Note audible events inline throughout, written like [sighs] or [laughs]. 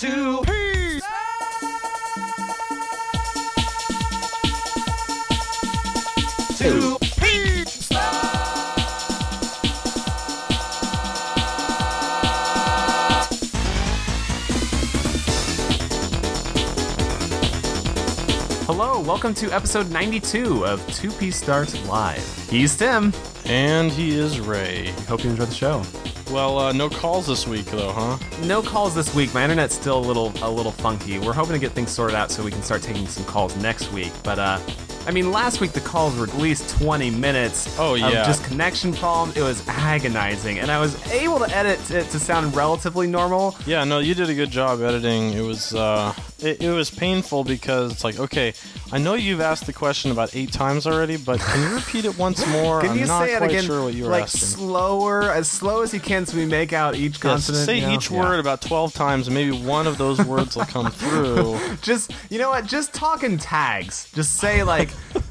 two P. Two P. Hello, welcome to episode 92 of 2P Starts Live. He's Tim. And he is Ray. Hope you enjoy the show. Well, uh, no calls this week though, huh? No calls this week. My internet's still a little a little funky. We're hoping to get things sorted out so we can start taking some calls next week. But uh I mean, last week the calls were at least 20 minutes Oh, of yeah. just connection problems. It was agonizing, and I was able to edit it to sound relatively normal. Yeah, no, you did a good job editing. It was uh, it, it was painful because it's like, okay, I know you've asked the question about eight times already, but can you repeat it once [laughs] more? Can I'm you not say it again, sure what you were like asking. slower, as slow as you can, so we make out each Yes, consonant? say you know? each Yeah. word about 12 times, and maybe one of those words will come [laughs] through. Just you know what? Just talk in tags. Just say like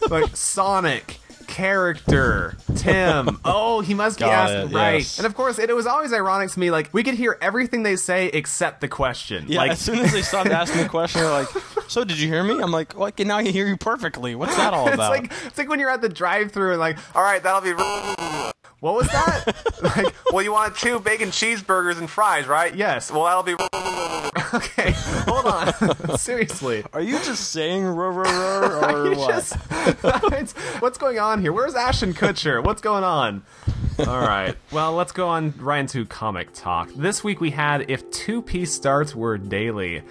like Sonic character Tim. [laughs] Oh, he must be Got asking it, right. yes. And of course, it, was always ironic to me. Like we could hear everything they say except the question. Yeah, like as soon as they stopped asking the question, they're like, "So did you hear me?" I'm like, "Well, I can now hear you perfectly. What's that all [laughs] it's about?" like it's like when you're at the drive-through and like, all right, that'll be. What was that? [laughs] like, well, you want two bacon cheeseburgers and fries, right? Yes. Well, that'll be. [laughs] okay, hold on. [laughs] Seriously. Are you just saying "ruh, ruh, ruh," or You what? just- It's- what's going on here? Where's Ashton Kutcher? What's going on? All right. Well, let's go on right into comic talk. This week we had if 2P starts were daily.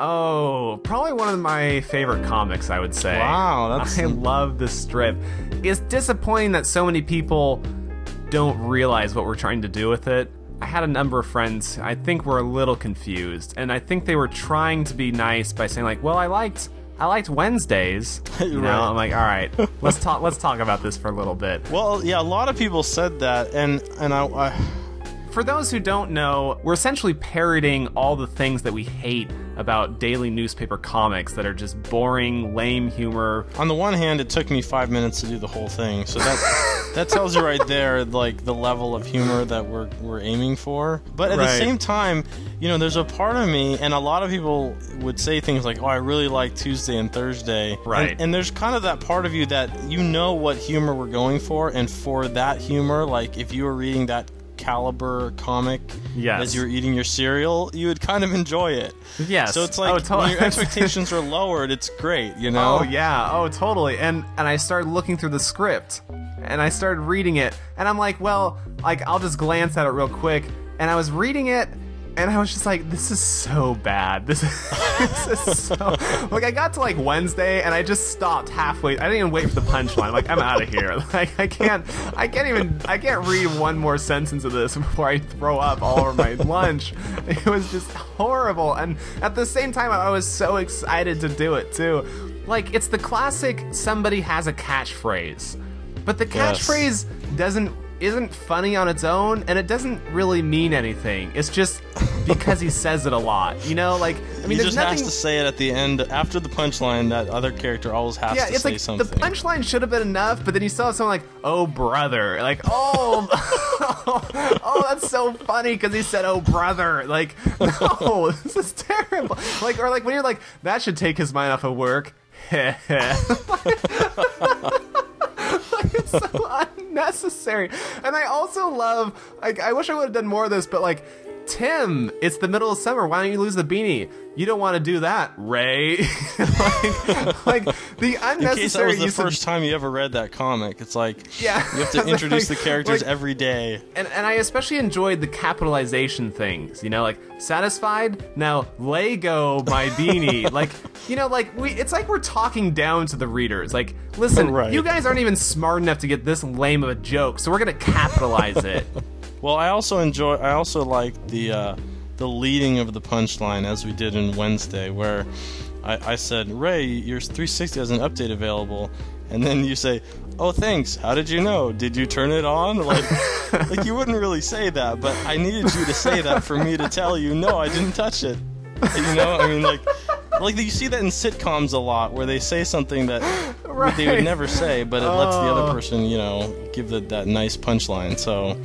Oh, probably one of my favorite comics, I would say. Wow, that's- I love this strip. It's disappointing that so many people don't realize what we're trying to do with it. I had a number of friends I think were a little confused, and I think they were trying to be nice by saying like, "Well, I liked I liked Wednesdays." [laughs] You know, Right. I'm like, "All right, [laughs] let's talk let's talk about this for a little bit." Well, yeah, a lot of people said that, and and I, I For those who don't know, we're essentially parroting all the things that we hate about daily newspaper comics that are just boring, lame humor. on the one hand, it took me five minutes to do the whole thing, so that that tells you right there, like the level of humor that we're we're aiming for. But at the same time, you know, there's a part of me, and a lot of people would say things like, "Oh, I really like Tuesday and Thursday," Right. And, and there's kind of that part of you that you know what humor we're going for, and for that humor, like if you were reading that caliber comic Yes. as you were eating your cereal, you would kind of enjoy it. Yes. So it's like Oh, totally. when your expectations are lowered, it's great, you know. Oh yeah, oh totally. And and I started looking through the script and I started reading it and I'm like, well, like I'll just glance at it real quick and I was reading it and I was just like, this is so bad. [laughs] This, this is so like I got to like Wednesday and I just stopped halfway. I didn't even wait for the punchline. Like I'm out of here. [laughs] Like I can't I can't even I can't read one more sentence of this [laughs] before I throw up all over my lunch. It was just horrible. And at the same time I was so excited to do it too. Like it's the classic somebody has a catchphrase. But the Yes. catchphrase doesn't isn't funny on its own and it doesn't really mean anything. It's just because he says it a lot. You know, like I mean he there's just nothing has to say it at the end after the punchline. That other character always has yeah, to it's say like something. the punchline should have been enough, but then you still have someone like, "Oh brother," like, "Oh, [laughs] oh, that's so funny" because he said, "Oh brother." Like, [laughs] no, this is terrible. Like, or like when you're like, "That should take his mind off of work." [laughs] it's so unnecessary. And I also love, like, I wish I would have done more of this, but like, Tim, it's the middle of summer. Why don't you lose the beanie? You don't want to do that, Ray. [laughs] like, like the In case that unnecessary was the use of- first time you ever read that comic, it's like [laughs] Yeah. you have to [laughs] introduce the characters like- every day. and, and I especially enjoyed the capitalization things, you know, like satisfied. Now Lego my beanie, like you know, like we. It's like we're talking down to the readers. Like, listen, Right. you guys aren't even smart enough to get this lame of a joke, so we're gonna capitalize it. Well, I also enjoy. I also like the uh, the leading of the punchline as we did in Wednesday, where I, I said, "Ray, your 360 has an update available," and then you say, "Oh, thanks. How did you know? Did you turn it on?" Like, [laughs] like you wouldn't really say that, but I needed you to say that for me to tell you, "No, I didn't touch it." You know, I mean, like. Like you see that in sitcoms a lot, where they say something that they would never say, but it lets the Oh. other person, you know, give the, that nice punchline. So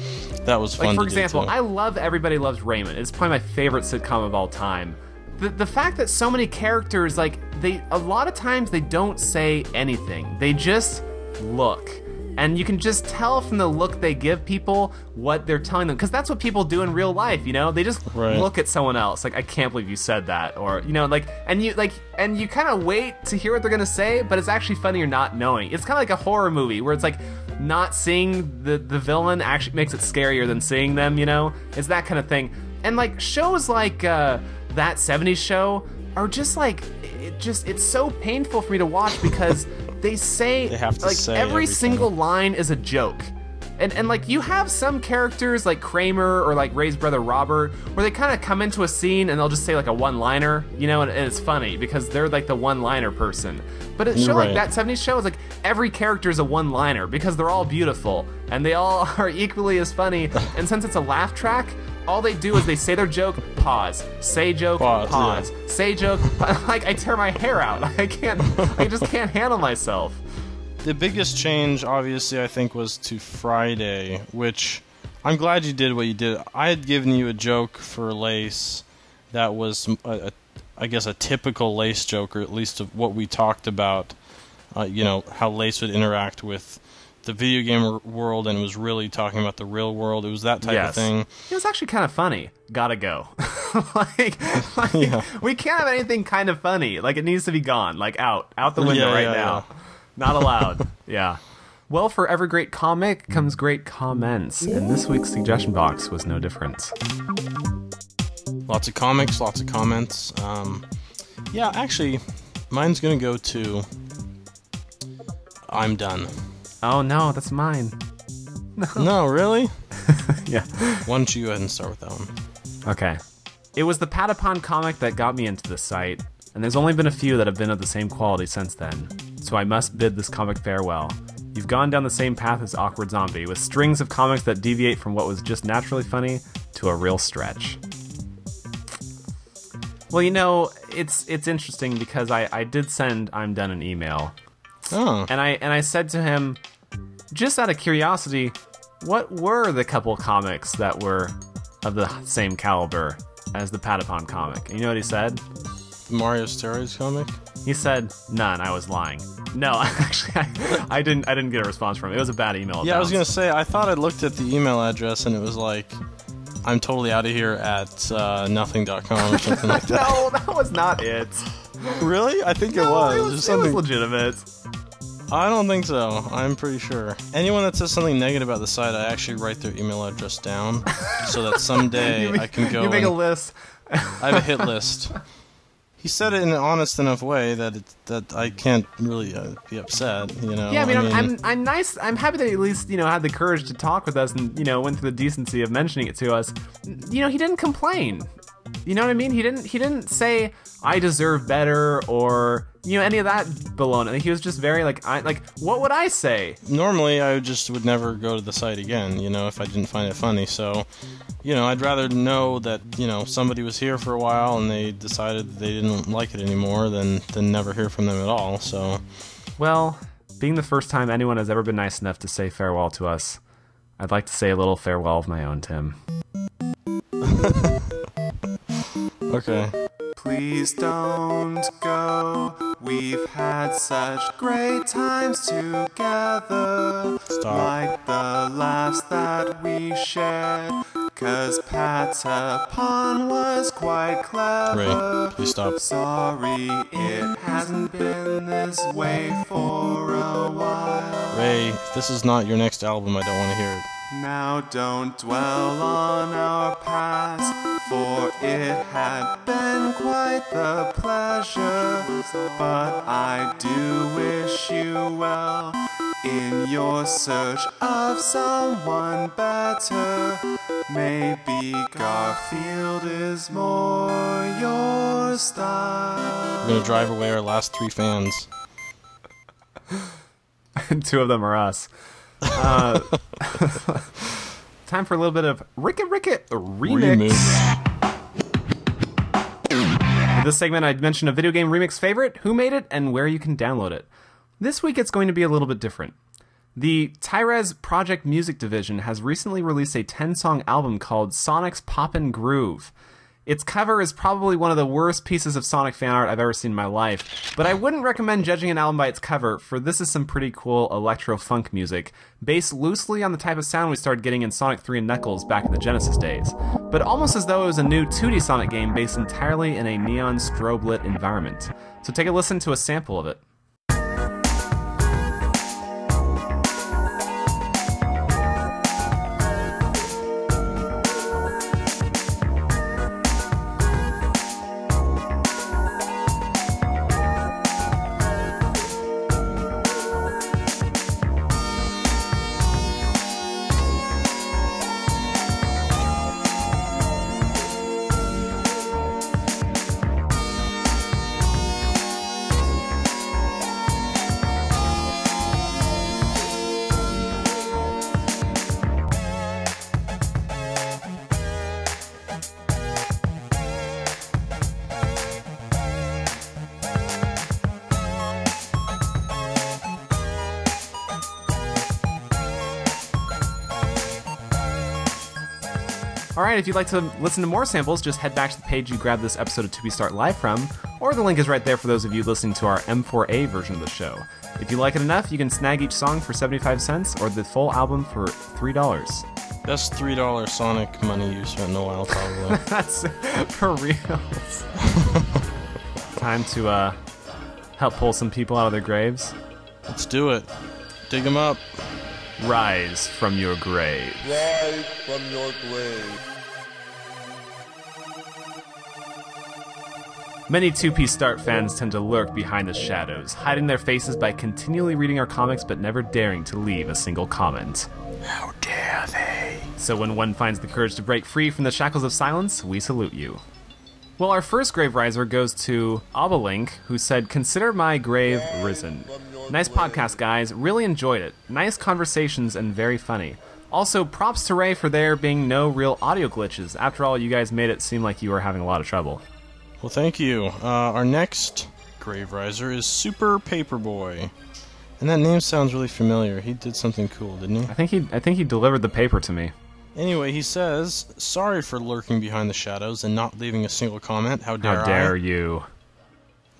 that was fun Like for example. I love Everybody Loves Raymond. It's probably my favorite sitcom of all time. the the fact that so many characters like they a lot of times they don't say anything. They just look. And you can just tell from the look they give people what they're telling them because that's what people do in real life, you know? They just Right. look at someone else like I can't believe you said that or you know like and you like and you kind of wait to hear what they're going to say, but it's actually funnier not knowing. It's kind of like a horror movie where it's like not seeing the the villain actually makes it scarier than seeing them, you know? It's that kind of thing. And like shows like uh that 70s show are just like it just it's so painful for me to watch because they say They like every everything. single line is a joke. And, and like you have some characters like Kramer or like Ray's brother Robert where they kind of come into a scene and they'll just say like a one liner, you know, and, and it's funny because they're like the one liner person. But a show like that 70s show is like every character is a one liner because they're all beautiful and they all [laughs] are equally as funny. [laughs] and since it's a laugh track, all they do is they say their joke, pause, say joke, Pause, pause, yeah. say joke. [laughs] Like I tear my hair out. I can't. I just can't handle myself. The biggest change, obviously, I think, was to Friday, which I'm glad you did what you did. I had given you a joke for Lace that was, a, a, I guess, a typical Lace joke, or at least of what we talked about. Uh, you know how Lace would interact with the video game world, and was really talking about the real world. It was that type of thing. It was actually kind of funny. Gotta go. [laughs] like, [laughs] like Yeah. we can't have anything kind of funny. Like it needs to be gone. Like out, out the window Yeah, right yeah, now. Not allowed. [laughs] yeah. Well, for every great comic comes great comments, and this week's suggestion box was no different. Lots of comics, lots of comments. Um, yeah, actually, mine's gonna go to. I'm done. Oh no, that's mine. [laughs] No, really? [laughs] Yeah. Why don't you go ahead and start with that one? Okay. It was the Patapon comic that got me into the site, and there's only been a few that have been of the same quality since then. So I must bid this comic farewell. You've gone down the same path as Awkward Zombie, with strings of comics that deviate from what was just naturally funny to a real stretch. Well, you know, it's it's interesting because I, I did send I'm done an email, Oh, and I and I said to him, just out of curiosity, what were the couple comics that were of the same caliber as the Patapon comic? And you know what he said? the Mario Steroids comic? He said none. I was lying. No, [laughs] actually, I, I didn't. I didn't get a response from him. It was a bad email. Yeah, I was gonna say, I thought I looked at the email address and it was like, I'm totally out of here at uh, nothing.com or something like [laughs] that. No, that was not it. Really? I think it was. It was, it was something. legitimate. I don't think so. I'm pretty sure. Anyone that says something negative about the site, I actually write their email address down so that [laughs] someday make, I can go. You make a list. I have a hit list. He said it in an honest enough way that it, that I can't really uh, be upset. You know. Yeah, I mean, I'm, I'm, I'm nice. I'm happy that he at least you know had the courage to talk with us and you know went through the decency of mentioning it to us. You know, he didn't complain. You know what I mean? He didn't. He didn't say I deserve better or you know any of that baloney. He was just very like I like what would I say? normally I just would never go to the site again, you know, if I didn't find it funny. So, you know, I'd rather know that, you know, somebody was here for a while and they decided they didn't like it anymore than than never hear from them at all. So, Well, being the first time anyone has ever been nice enough to say farewell to us, I'd like to say a little farewell of my own, Tim. [laughs] okay. Please don't go. We've had such great times together. Stop. Like the laughs that we shared. Cause Patapon was quite clever. Ray, please stop. Sorry, it hasn't been this way for a while. Ray, if this is not your next album, I don't want to hear it. Now don't dwell on our past, for it had been quite the pleasure. But I do wish you well in your search of someone better. Maybe Garfield is more your style. We're gonna drive away our last three fans. [laughs] Two of them are us. Uh, [laughs] [laughs] time for a little bit of Ricket Ricket remix. In this segment, I'd mention a video game remix favorite, who made it, and where you can download it. This week, it's going to be a little bit different. The Tyrez Project Music Division has recently released a 10 song album called Sonic's Poppin' Groove. Its cover is probably one of the worst pieces of Sonic fan art I've ever seen in my life, but I wouldn't recommend judging an album by its cover, for this is some pretty cool electro funk music, based loosely on the type of sound we started getting in Sonic 3 and Knuckles back in the Genesis days, but almost as though it was a new 2D Sonic game based entirely in a neon strobe lit environment. So take a listen to a sample of it. All right, if you'd like to listen to more samples, just head back to the page you grabbed this episode of 2P Start Live from, or the link is right there for those of you listening to our M4A version of the show. If you like it enough, you can snag each song for 75 cents or the full album for $3. Best three dollar Sonic money you spent in a while, probably. That's [laughs] for reals. [laughs] Time to uh, help pull some people out of their graves. Let's do it. Dig them up. Rise from your grave. Rise from your grave. Many 2P Start fans tend to lurk behind the shadows, hiding their faces by continually reading our comics but never daring to leave a single comment. How dare they? So when one finds the courage to break free from the shackles of silence, we salute you. Well, our first grave riser goes to Abalink, who said, Consider my grave risen. Nice podcast, guys. Really enjoyed it. Nice conversations and very funny. Also, props to Ray for there being no real audio glitches. After all, you guys made it seem like you were having a lot of trouble. Well, thank you. Uh, our next grave riser is Super Paperboy. And that name sounds really familiar. He did something cool, didn't he? I think he I think he delivered the paper to me. Anyway, he says, Sorry for lurking behind the shadows and not leaving a single comment. How dare, How dare I? you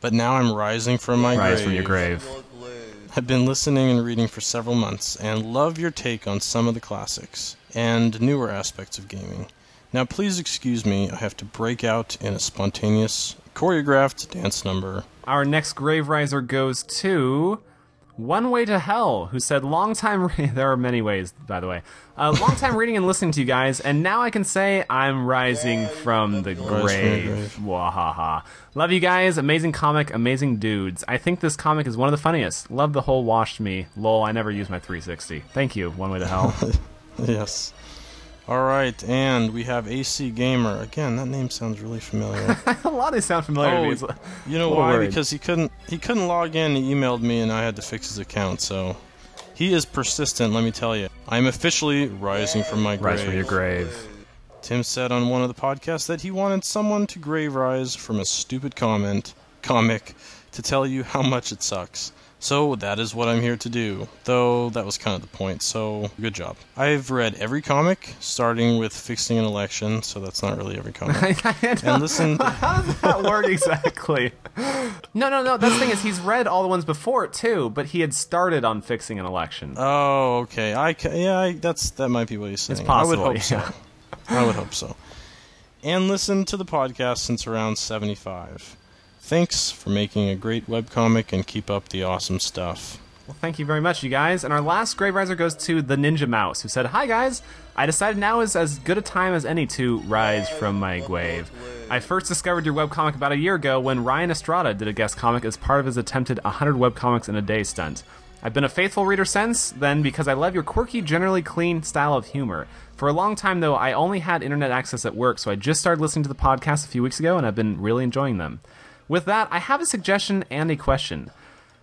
But now I'm rising from my rise grave. from your grave? Your grave. I've been listening and reading for several months and love your take on some of the classics and newer aspects of gaming. Now, please excuse me, I have to break out in a spontaneous, choreographed dance number. Our next grave riser goes to One Way to Hell, who said, "Long time." Re- [laughs] there are many ways, by the way. Uh, long time reading and listening to you guys, and now I can say I'm rising from the from the grave. grave. Wahaha! Love you guys. Amazing comic, amazing dudes. I think this comic is one of the funniest. Love the whole washed me. Lol. I never use my 360. Thank you. One Way to Hell. [laughs] Yes. Alright, and we have AC Gamer. Again, that name sounds really familiar. [laughs] a lot of these sound familiar to me. Oh, It's- you know why? worried. Because he couldn't he couldn't log in. He emailed me, and I had to fix his account. So he is persistent. Let me tell you. I'm officially rising from my grave. Rise from your grave. Tim said on one of the podcasts that he wanted someone to grave rise from a stupid comment comic to tell you how much it sucks. So that is what I'm here to do. Though that was kind of the point. So good job. I've read every comic, starting with fixing an election. So that's not really every comic. [laughs] and listen. [laughs] How does that word exactly? [laughs] No, no, no. That's the thing is he's read all the ones before it too, but he had started on fixing an election. Oh, okay. I ca- yeah, I, that's that might be what he's saying. It's possible, I would hope yeah. so. I would hope so. And listen to the podcast since around 75. Thanks for making a great webcomic and keep up the awesome stuff. Well, thank you very much, you guys. And our last grave riser goes to the Ninja Mouse, who said, "Hi guys, I decided now is as good a time as any to rise from my grave. I first discovered your webcomic about a year ago when Ryan Estrada did a guest comic as part of his attempted 100 webcomics in a day stunt. I've been a faithful reader since then because I love your quirky, generally clean style of humor. For a long time, though, I only had internet access at work, so I just started listening to the podcast a few weeks ago, and I've been really enjoying them. With that, I have a suggestion and a question.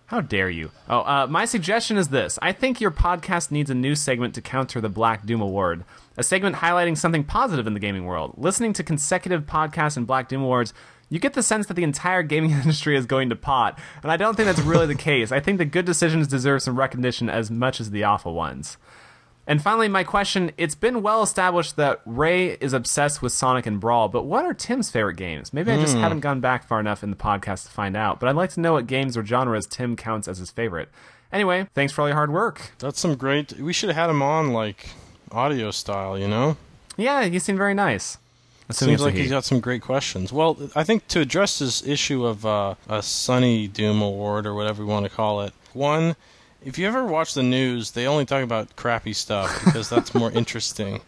How dare you? Oh, uh, my suggestion is this. I think your podcast needs a new segment to counter the Black Doom Award. A segment highlighting something positive in the gaming world. Listening to consecutive podcasts and Black Doom Awards, you get the sense that the entire gaming [laughs] industry is going to pot, and I don't think that's really the case. I think the good decisions deserve some recognition as much as the awful ones. And finally, my question it's been well established that Ray is obsessed with Sonic and Brawl, but what are Tim's favorite games? Maybe I just haven't gone back far enough in the podcast to find out, but I'd like to know what games or genres Tim counts as his favorite. Anyway, thanks for all your hard work. That's some great. We should have had him on like audio style, you know. Yeah, you seem very nice. Assuming Seems like he. he's got some great questions. Well, I think to address this issue of uh, a Sunny Doom Award or whatever we want to call it, one, if you ever watch the news, they only talk about crappy stuff because that's more [laughs] interesting.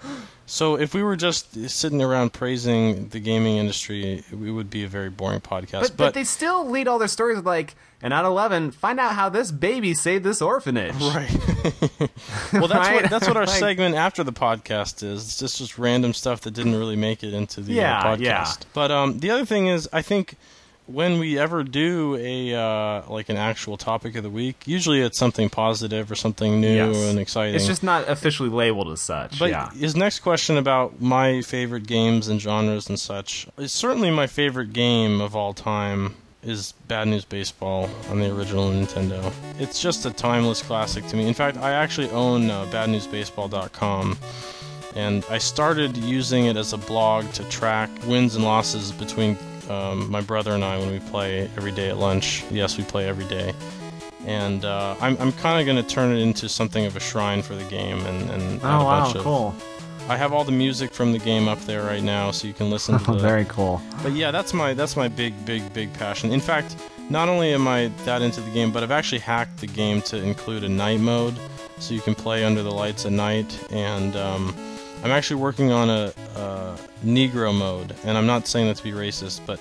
So if we were just sitting around praising the gaming industry, it would be a very boring podcast. But, but they still lead all their stories with like, and at eleven, find out how this baby saved this orphanage. Right. [laughs] well, that's Right? what that's what our [laughs] Like- segment after the podcast is. It's just just random stuff that didn't really make it into the uh, podcast. yeah. But um, the other thing is, I think when we ever do a uh, like an actual topic of the week, usually it's something positive or something new Yes. and exciting. It's just not officially labeled as such. But yeah. his next question about my favorite games and genres and such is certainly my favorite game of all time is Bad News Baseball on the original Nintendo. It's just a timeless classic to me. In fact, I actually own uh, badnewsbaseball.com and I started using it as a blog to track wins and losses between um, my brother and I when we play every day at lunch. Yes, we play every day. And uh, I'm, I'm kind of going to turn it into something of a shrine for the game and, and add Oh a wow, bunch of cool. I have all the music from the game up there right now, so you can listen to Oh, [laughs] the. very cool. But yeah, that's my that's my big big big passion. In fact, not only am I that into the game, but I've actually hacked the game to include a night mode, so you can play under the lights at night. And um, I'm actually working on a, a Negro mode, and I'm not saying that to be racist, but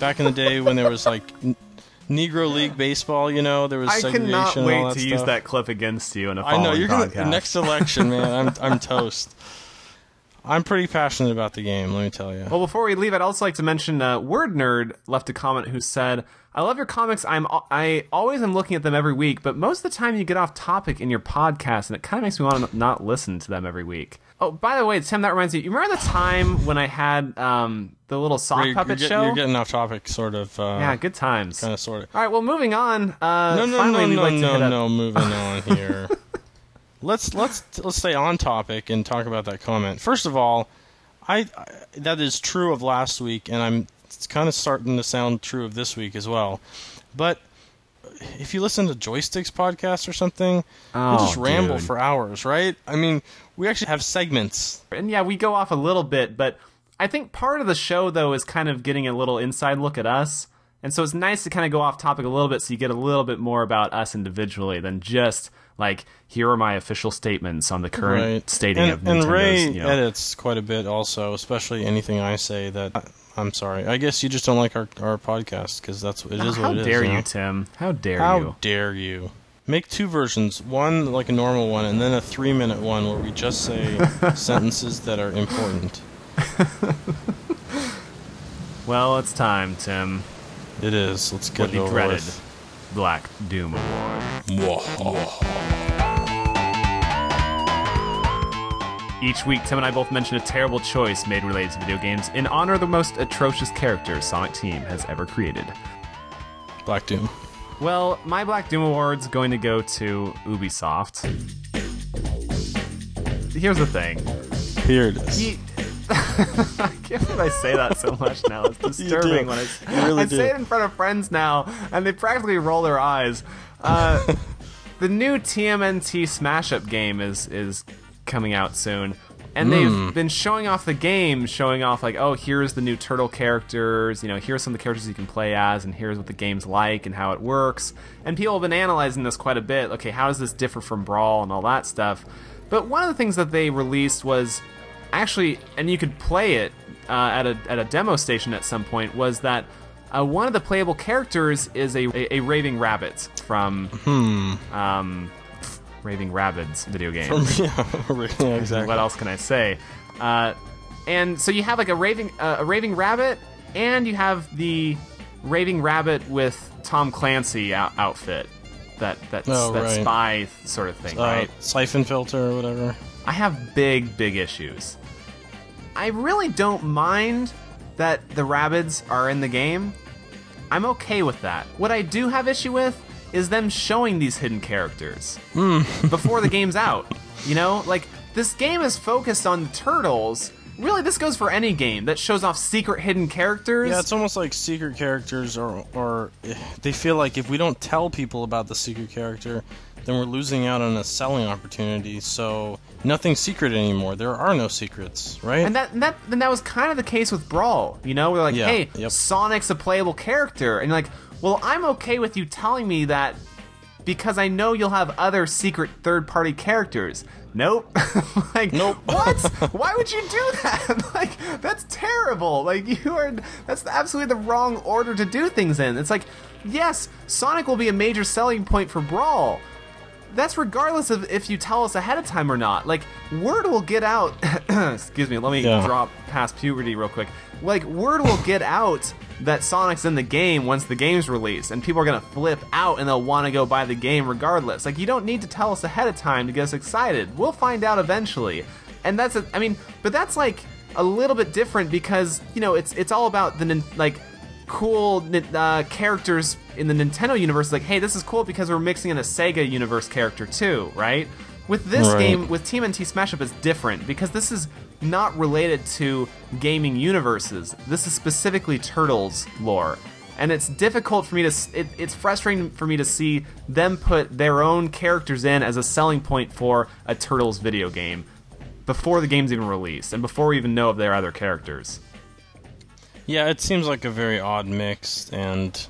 back in the day when there was like. N- Negro League baseball, you know, there was I segregation cannot and all wait to use that clip against you in a I know you're podcast. gonna next election, man. I'm [laughs] I'm toast. I'm pretty passionate about the game. Let me tell you. Well, before we leave, I'd also like to mention uh, Word Nerd left a comment who said, "I love your comics. I'm I always am looking at them every week, but most of the time you get off topic in your podcast, and it kind of makes me want to not listen to them every week." Oh, by the way, Tim, that reminds me. You remember the time when I had um, the little sock you're, puppet you're, get- show? you're getting off topic, sort of. Uh, yeah, good times. Kind of, sort of. All right, well, moving on. Uh, No, no, no, no, like no, no. Moving [laughs] on here. let's let's let's stay on topic and talk about that comment. First of all, I, I that is true of last week, and I'm it's kind of starting to sound true of this week as well. But if you listen to Joystiq's podcast or something, Oh, we just ramble dude. for hours, right? I mean, we actually have segments. And yeah, we go off a little bit, but I think part of the show though is kind of getting a little inside look at us. And so it's nice to kind of go off topic a little bit so you get a little bit more about us individually than just like here are my official statements on the current right. stating and, of and Ray you know. edits quite a bit, also, especially anything I say that. I, am sorry. I guess you just don't like our, our podcast because that's it is How what it is. How dare you, know? Tim? How dare How you? dare you? Make two versions. One like a normal one, and then a three-minute one where we just say [laughs] sentences that are important. [laughs] Well, it's time, Tim, It is. Let's get it the over dreaded with. Black Doom Award. Each week, Tim and I both mention a terrible choice made related to video games in honor of the most atrocious character Sonic Team has ever created. Black Doom. Well, my Black Doom Award's going to go to Ubisoft. Here's the thing. Here it is. Ye- [laughs] I can't believe I say that so much now. It's [laughs] disturbing when I, really I say it in front of friends now, and they practically roll their eyes. Uh, [laughs] the new TMNT Smash Up game is is coming out soon, and Hmm. they've been showing off the game, showing off like, oh, here's the new turtle characters. You know, here's some of the characters you can play as, and here's what the game's like and how it works. And people have been analyzing this quite a bit. Okay, how does this differ from Brawl and all that stuff? But one of the things that they released was actually, and you could play it uh, at a at a demo station at some point. Was that uh, one of the playable characters is a a, a raving rabbit from um, Raving Rabbids video game. [laughs] yeah, yeah, exactly. What else can I say? Uh, and so you have like a raving uh, a raving rabbit, and you have the raving rabbit with Tom Clancy out- outfit. That that Oh, that right. spy sort of thing, Uh, right? Siphon filter or whatever. I have big, big issues. I really don't mind that the rabbits are in the game. I'm okay with that. What I do have issue with is them showing these hidden characters before the game's out. You know, like this game is focused on the turtles. Really, this goes for any game that shows off secret hidden characters. Yeah, it's almost like secret characters, or or they feel like if we don't tell people about the secret character, then we're losing out on a selling opportunity. So nothing's secret anymore. There are no secrets, right? And that, and that, and that was kind of the case with Brawl. You know, we're like, Yeah, hey, yep. Sonic's a playable character, and you're like, well, I'm okay with you telling me that because I know you'll have other secret third-party characters. Nope. [laughs] like, Nope. what? [laughs] Why would you do that? [laughs] like, that's terrible. Like, you are. That's absolutely the wrong order to do things in. It's like, yes, Sonic will be a major selling point for Brawl that's regardless of if you tell us ahead of time or not. Like, word will get out. [coughs] excuse me, let me Yeah. drop past puberty real quick. Like, word will get out that Sonic's in the game once the game's released, and people are gonna flip out and they'll want to go buy the game regardless. Like, you don't need to tell us ahead of time to get us excited. We'll find out eventually. And that's, a, I mean, but that's like a little bit different because you know it's it's all about the like cool uh, characters in the Nintendo universe. Like, hey, this is cool because we're mixing in a Sega universe character too, right? With this Right. game, with Team TMNT Smash Up, it's different because this is not related to gaming universes. This is specifically Turtles lore. And it's difficult for me to. It, it's frustrating for me to see them put their own characters in as a selling point for a Turtles video game before the game's even released and before we even know of their other characters. Yeah, it seems like a very odd mix, and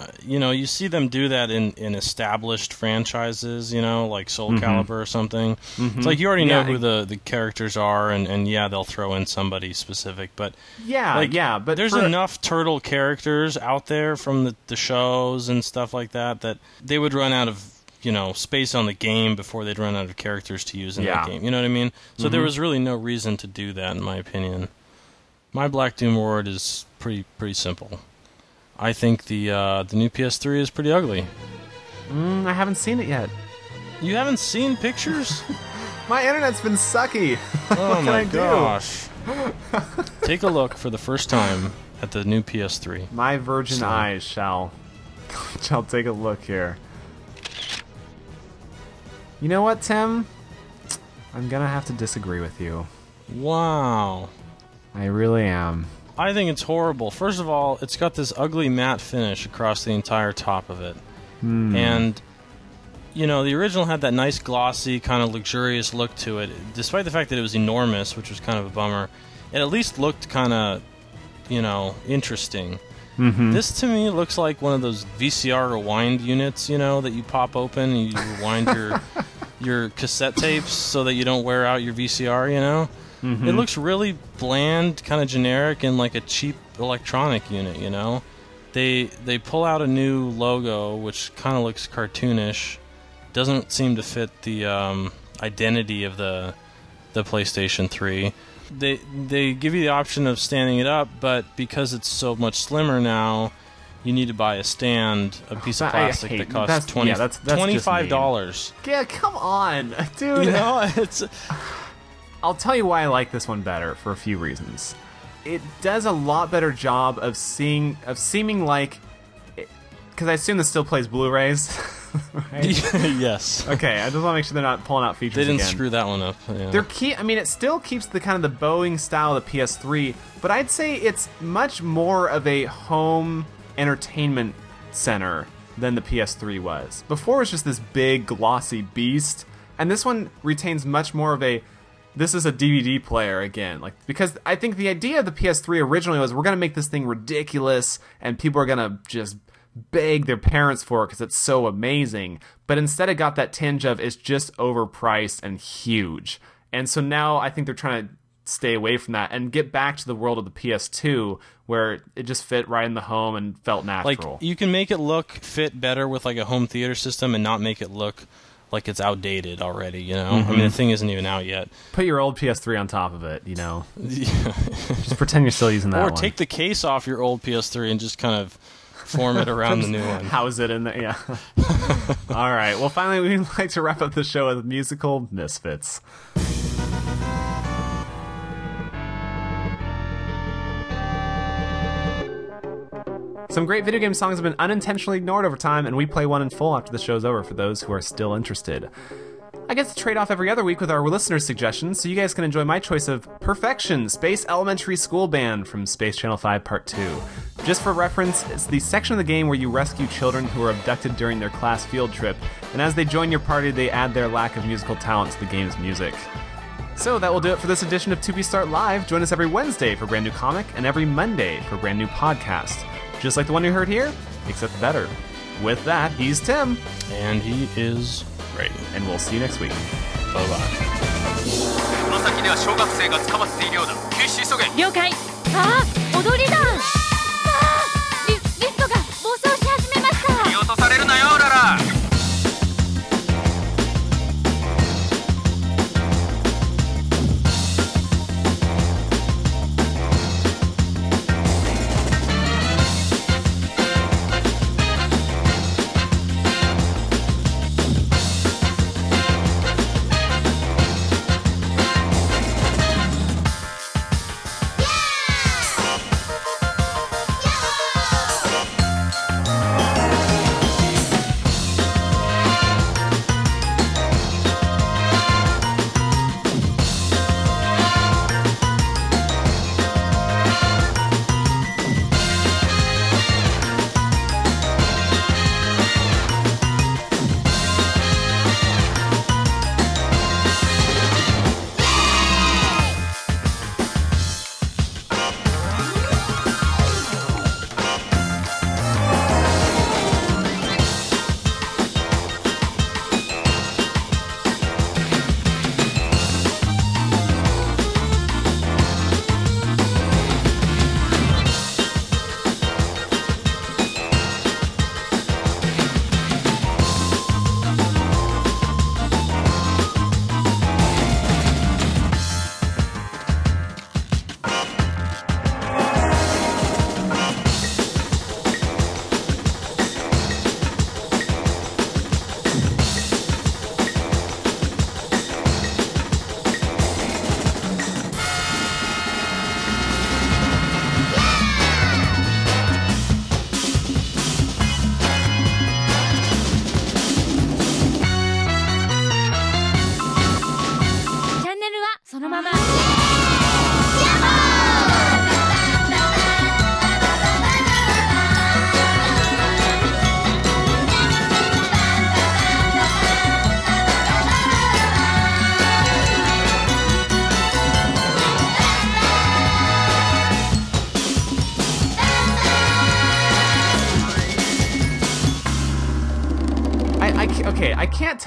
uh, you know, you see them do that in, in established franchises, you know, like Soul Calibur or something. It's like you already know Mm-hmm. Who the, the characters are, and, and yeah, they'll throw in somebody specific, but Yeah, like, yeah, but there's for- enough turtle characters out there from the, the shows and stuff like that that they would run out of you know space on the game before they'd run out of characters to use in Yeah. Mm-hmm. that game. You know what I mean? So there was really no reason to do that, in my opinion. My Black Doom Ward is pretty pretty simple. I think the uh, the new PS3 is pretty ugly. Mm, I haven't seen it yet. You haven't seen pictures? [laughs] My internet's been sucky. [laughs] Oh my I do? gosh! [laughs] Take a look for the first time at the new PS3. My virgin So- eyes shall shall take a look here. You know what, Tim? I'm gonna have to disagree with you. Wow. I really am. I think it's horrible. First of all, it's got this ugly matte finish across the entire top of it. Hmm. And, you know, the original had that nice glossy, kind of luxurious look to it. Despite the fact that it was enormous, which was kind of a bummer, it at least looked kind of, you know, interesting. Mm-hmm. This to me looks like one of those VCR rewind units, you know, that you pop open and you rewind your [laughs] your cassette tapes so that you don't wear out your VCR, you know? It looks really bland, kind of generic, and like a cheap electronic unit. You know, they they pull out a new logo which kind of looks cartoonish, doesn't seem to fit the um, identity of the the PlayStation 3. They they give you the option of standing it up, but because it's so much slimmer now, you need to buy a stand, a piece of [sighs] plastic that costs that's- twenty yeah, that's- that's twenty five dollars. Yeah, come on, [laughs] dude. You know, it's I'll tell you why I like this one better for a few reasons. It does a lot better job of seeing of seeming like because I assume this still plays Blu-rays. [laughs] right? [laughs] yes. okay, I just want to make sure they're not pulling out features. They didn't again. screw that one up. Yeah. They're key. I mean, it still keeps the kind of the Boeing style of the PS3, but I'd say it's much more of a home entertainment center than the PS3 was. Before it was just this big glossy beast, and this one retains much more of a this is a DVD player again. Like because I think the idea of the PS3 originally was we're going to make this thing ridiculous and people are going to just beg their parents for it because it's so amazing. But instead it got that tinge of it's just overpriced and huge. And so now I think they're trying to stay away from that and get back to the world of the PS2 where it just fit right in the home and felt natural. like you can make it look fit better with like a home theater system and not make it look like it's outdated already. You know, I Mm-hmm. mean the thing isn't even out yet. Put your old PS3 on top of it, you know. [laughs] just pretend you're still using that or one. take the case off your old PS3 and just kind of form it around the new one. [laughs] House it in there, yeah. [laughs] All right. Well, finally, we'd like to wrap up the show with musical misfits. Some great video game songs have been unintentionally ignored over time, and we play one in full after the show's over for those who are still interested. I get to trade off every other week with our listeners' suggestions, so you guys can enjoy my choice of Perfection, Space Elementary School Band from Space Channel 5 Part 2. Just for reference, it's the section of the game where you rescue children who are abducted during their class field trip, and as they join your party, they add their lack of musical talent to the game's music. So that will do it for this edition of 2P Start Live. Join us every Wednesday for brand new comic and every Monday for brand new podcast. Just like the one you heard here, except better. With that, he's Tim. And he is Ray. And we'll see you next week. Bye bye.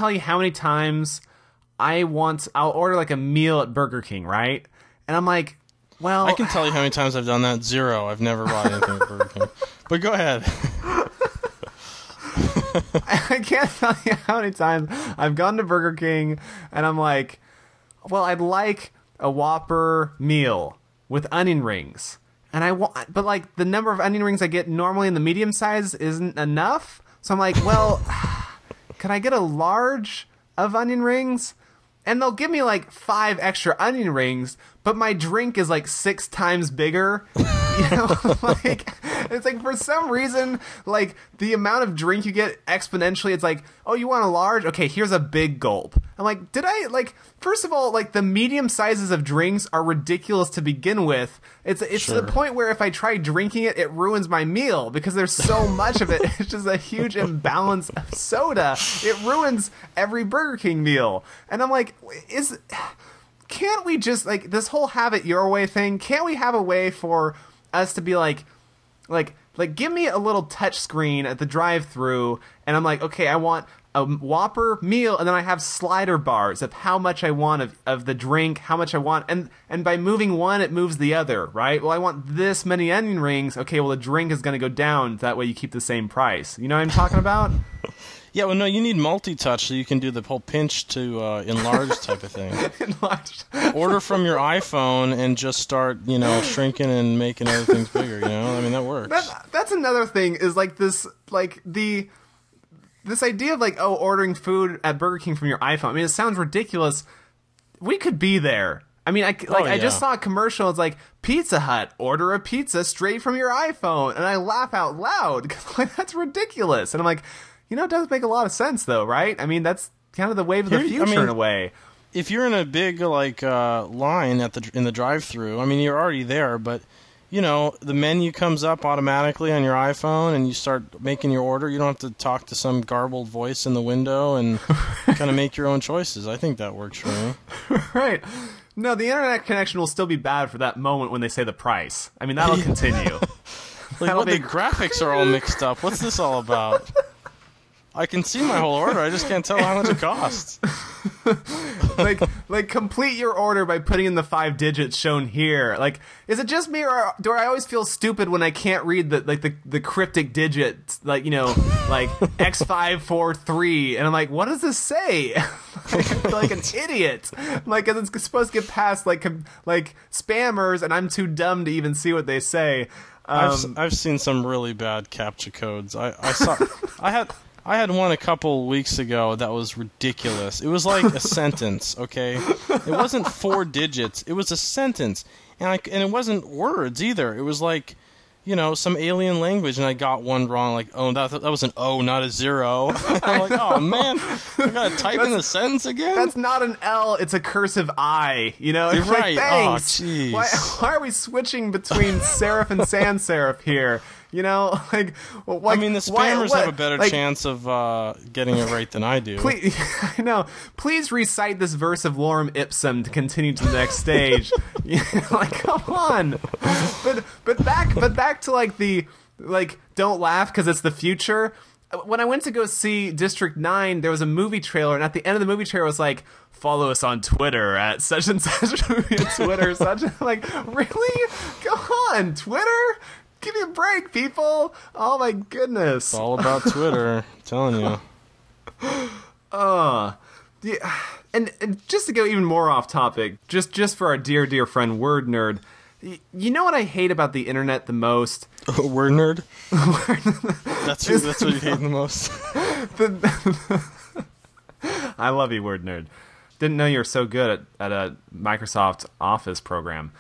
Tell you how many times I want. I'll order like a meal at Burger King, right? And I'm like, well, I can tell you how many times I've done that. Zero. I've never bought anything at Burger King. [laughs] But go ahead. [laughs] I can't tell you how many times I've gone to Burger King and I'm like, well, I'd like a Whopper meal with onion rings. And I want, but like the number of onion rings I get normally in the medium size isn't enough. So I'm like, well, can I get a large of onion rings? And they'll give me like five extra onion rings, but my drink is like six times bigger. [laughs] You know, [laughs] like [laughs] it's like for some reason, like the amount of drink you get exponentially. It's like, oh, you want a large? Okay, here's a big gulp. I'm like, did I like? First of all, like the medium sizes of drinks are ridiculous to begin with. It's it's to the point where if I try drinking it, it ruins my meal because there's so [laughs] much of it. [laughs] It's just a huge imbalance of soda. It ruins every Burger King meal. And I'm like, is can't we just like this whole have it your way thing? Can't we have a way for us to be like like like give me a little touch screen at the drive-through and I'm like, okay, I want a Whopper meal and then I have slider bars of how much I want of, of the drink, how much I want and and by moving one it moves the other, right? Well, I want this many onion rings. Okay, well the drink is going to go down that way you keep the same price. You know what I'm talking about? [laughs] Yeah, well, no, you need multi-touch so you can do the whole pinch to uh, enlarge type of thing. [laughs] Enlarged. Order from your iPhone and just start, you know, [laughs] shrinking and making other things bigger. You know, I mean that works. That, that's another thing is like this like the this idea of like oh ordering food at Burger King from your iPhone. I mean it sounds ridiculous. We could be there. I mean, I like Oh, I just saw a commercial. It's like Pizza Hut, order a pizza straight from your iPhone, and I laugh out loud [laughs] because like that's ridiculous. And I'm like, you know, it does make a lot of sense though, right? I mean, that's kind of the wave of the Here- I future in a way. if you're in a big like uh, line at the in the drive-through, I mean you're already there, but you know the menu comes up automatically on your iPhone, and you start making your order. You don't have to talk to some garbled voice in the window and [laughs] kind of make your own choices. I think that works for me. [laughs] right. No, the internet connection will still be bad for that moment when they say the price. I mean, that'll [laughs] continue. Like That'll what be- the graphics are all mixed up. What's this all about? I can see my whole order. I just can't tell how much it costs. [laughs] like, like complete your order by putting in the five digits shown here. Like, is it just me, or do I always feel stupid when I can't read the like the, the cryptic digits? Like, you know, like [laughs] X five four three, and I'm like, what does this say? [laughs] Feel like an idiot. Like, Like, 'cause it's supposed to get past like com- like spammers, and I'm too dumb to even see what they say. I've, Um, s- I've seen some really bad captcha codes. I, I saw I had I had one a couple weeks ago that was ridiculous. It was like a [laughs] sentence, okay? It wasn't four digits. It was a sentence, and I, and it wasn't words either. It was like you know some alien language, and I got one wrong. Like oh that that was an O, not a zero. [laughs] I'm like oh man, I gotta [laughs] type in the sentence again. That's not an L, it's a cursive I. You know, You're It's right. Oh, Thanks. jeez. why, why are we switching between serif and sans serif here? You know, [laughs] like, well, I mean, the spammers what- have a better like, chance of uh, getting it right than I do. Please, [laughs] I know. Please recite this verse of Lorem Ipsum to continue to the next stage. [laughs] Like, come on. But but back but back to like the like don't laugh because it's the future. When I went to go see District Nine, there was a movie trailer, and at the end of the movie trailer was like, "Follow us on Twitter at such and such movie Twitter." such and, like, really? Go on, Twitter. Give me a break, people! Oh my goodness! It's all about Twitter. I'm telling you. [laughs] Uh, yeah, and, and just to go even more off topic, just just for our dear dear friend Word Nerd, y- you know what I hate about the internet the most? [laughs] Word nerd. [laughs] that's who, that's what you hate the most. I love you, Word Nerd. Didn't know you were so good at, at a Microsoft Office program.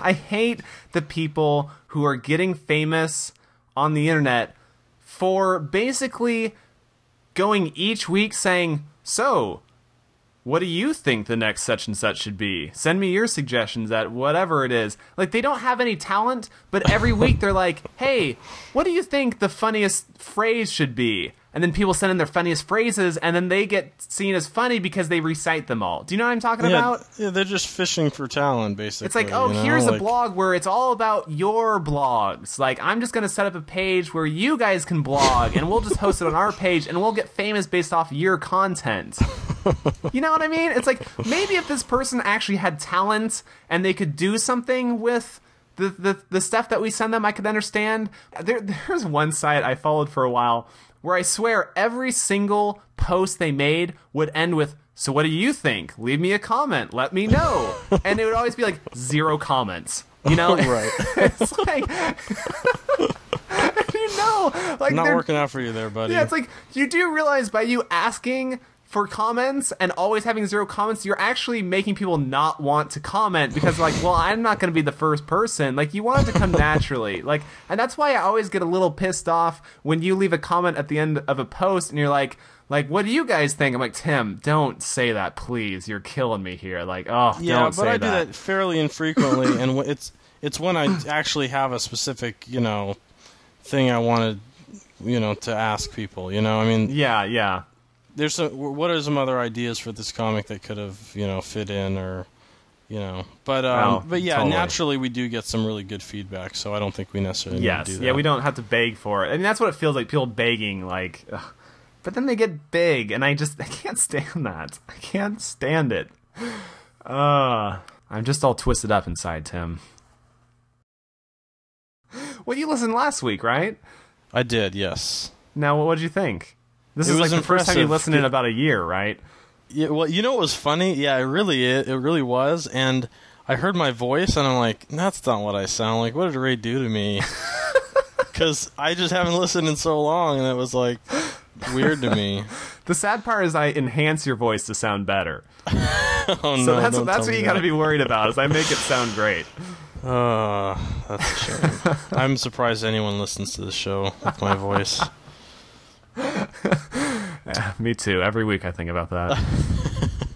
I hate the people who are getting famous on the internet for basically going each week saying, So, what do you think the next such and such should be? Send me your suggestions at whatever it is. Like, they don't have any talent, but every week they're like, Hey, what do you think the funniest phrase should be? And then people send in their funniest phrases, and then they get seen as funny because they recite them all. Do you know what I'm talking Yeah, about? yeah, they're just fishing for talent, basically. It's like, oh, you know? here's a blog where it's all about your blogs. Like, I'm just going to set up a page where you guys can blog, and we'll just host it on our [laughs] page, and we'll get famous based off your content. you know what I mean? It's like, maybe if this person actually had talent and they could do something with. The, the, the stuff that we send them, I could understand. There, there's one site I followed for a while where I swear every single post they made would end with, So what do you think? Leave me a comment. Let me know. [laughs] and it would always be like zero comments. You know? Right. [laughs] it's like [laughs] you know, like Not working out for you there, buddy. yeah, it's like you do realize by you asking for comments and always having zero comments, you're actually making people not want to comment because like, well, I'm not going to be the first person. Like you want it to come naturally. [laughs] Like and that's why I always get a little pissed off when you leave a comment at the end of a post and you're like like what do you guys think? I'm like, "Tim, don't say that, please. You're killing me here." Like, "Oh, yeah, but I do that." that fairly infrequently, and it's it's when I actually have a specific, you know, thing I wanted, you know, to ask people. You know, I mean, Yeah, yeah. There's some, what are some other ideas for this comic that could have, you know, fit in or. You know, but um, Oh, but yeah, totally. naturally we do get some really good feedback, so I don't think we necessarily need Yes. to do that. Yeah, we don't have to beg for it. I mean, that's what it feels like. People begging, like, ugh. but then they get big, and I just [laughs] I can't stand that. I can't stand it. Uh, I'm just all twisted up inside, Tim. Well, you listened last week, right? I did, yes. Now, what did you think? This It is like was the first time you impressive. listened in about a year, right? Yeah, well, you know what was funny? Yeah, it really it, it really was, and I heard my voice, and I'm like, that's not what I sound like. What did Ray do to me? [laughs] Because I just haven't listened in so long, and it was like weird to me. [laughs] The sad part is I enhance your voice to sound better. [laughs] Oh So no, that's don't that's tell what you got to be worried about. Is I make it sound great. Uh, that's a shame. I'm surprised anyone listens to the show with my voice. [laughs] Me too. Every week I think about that. [laughs]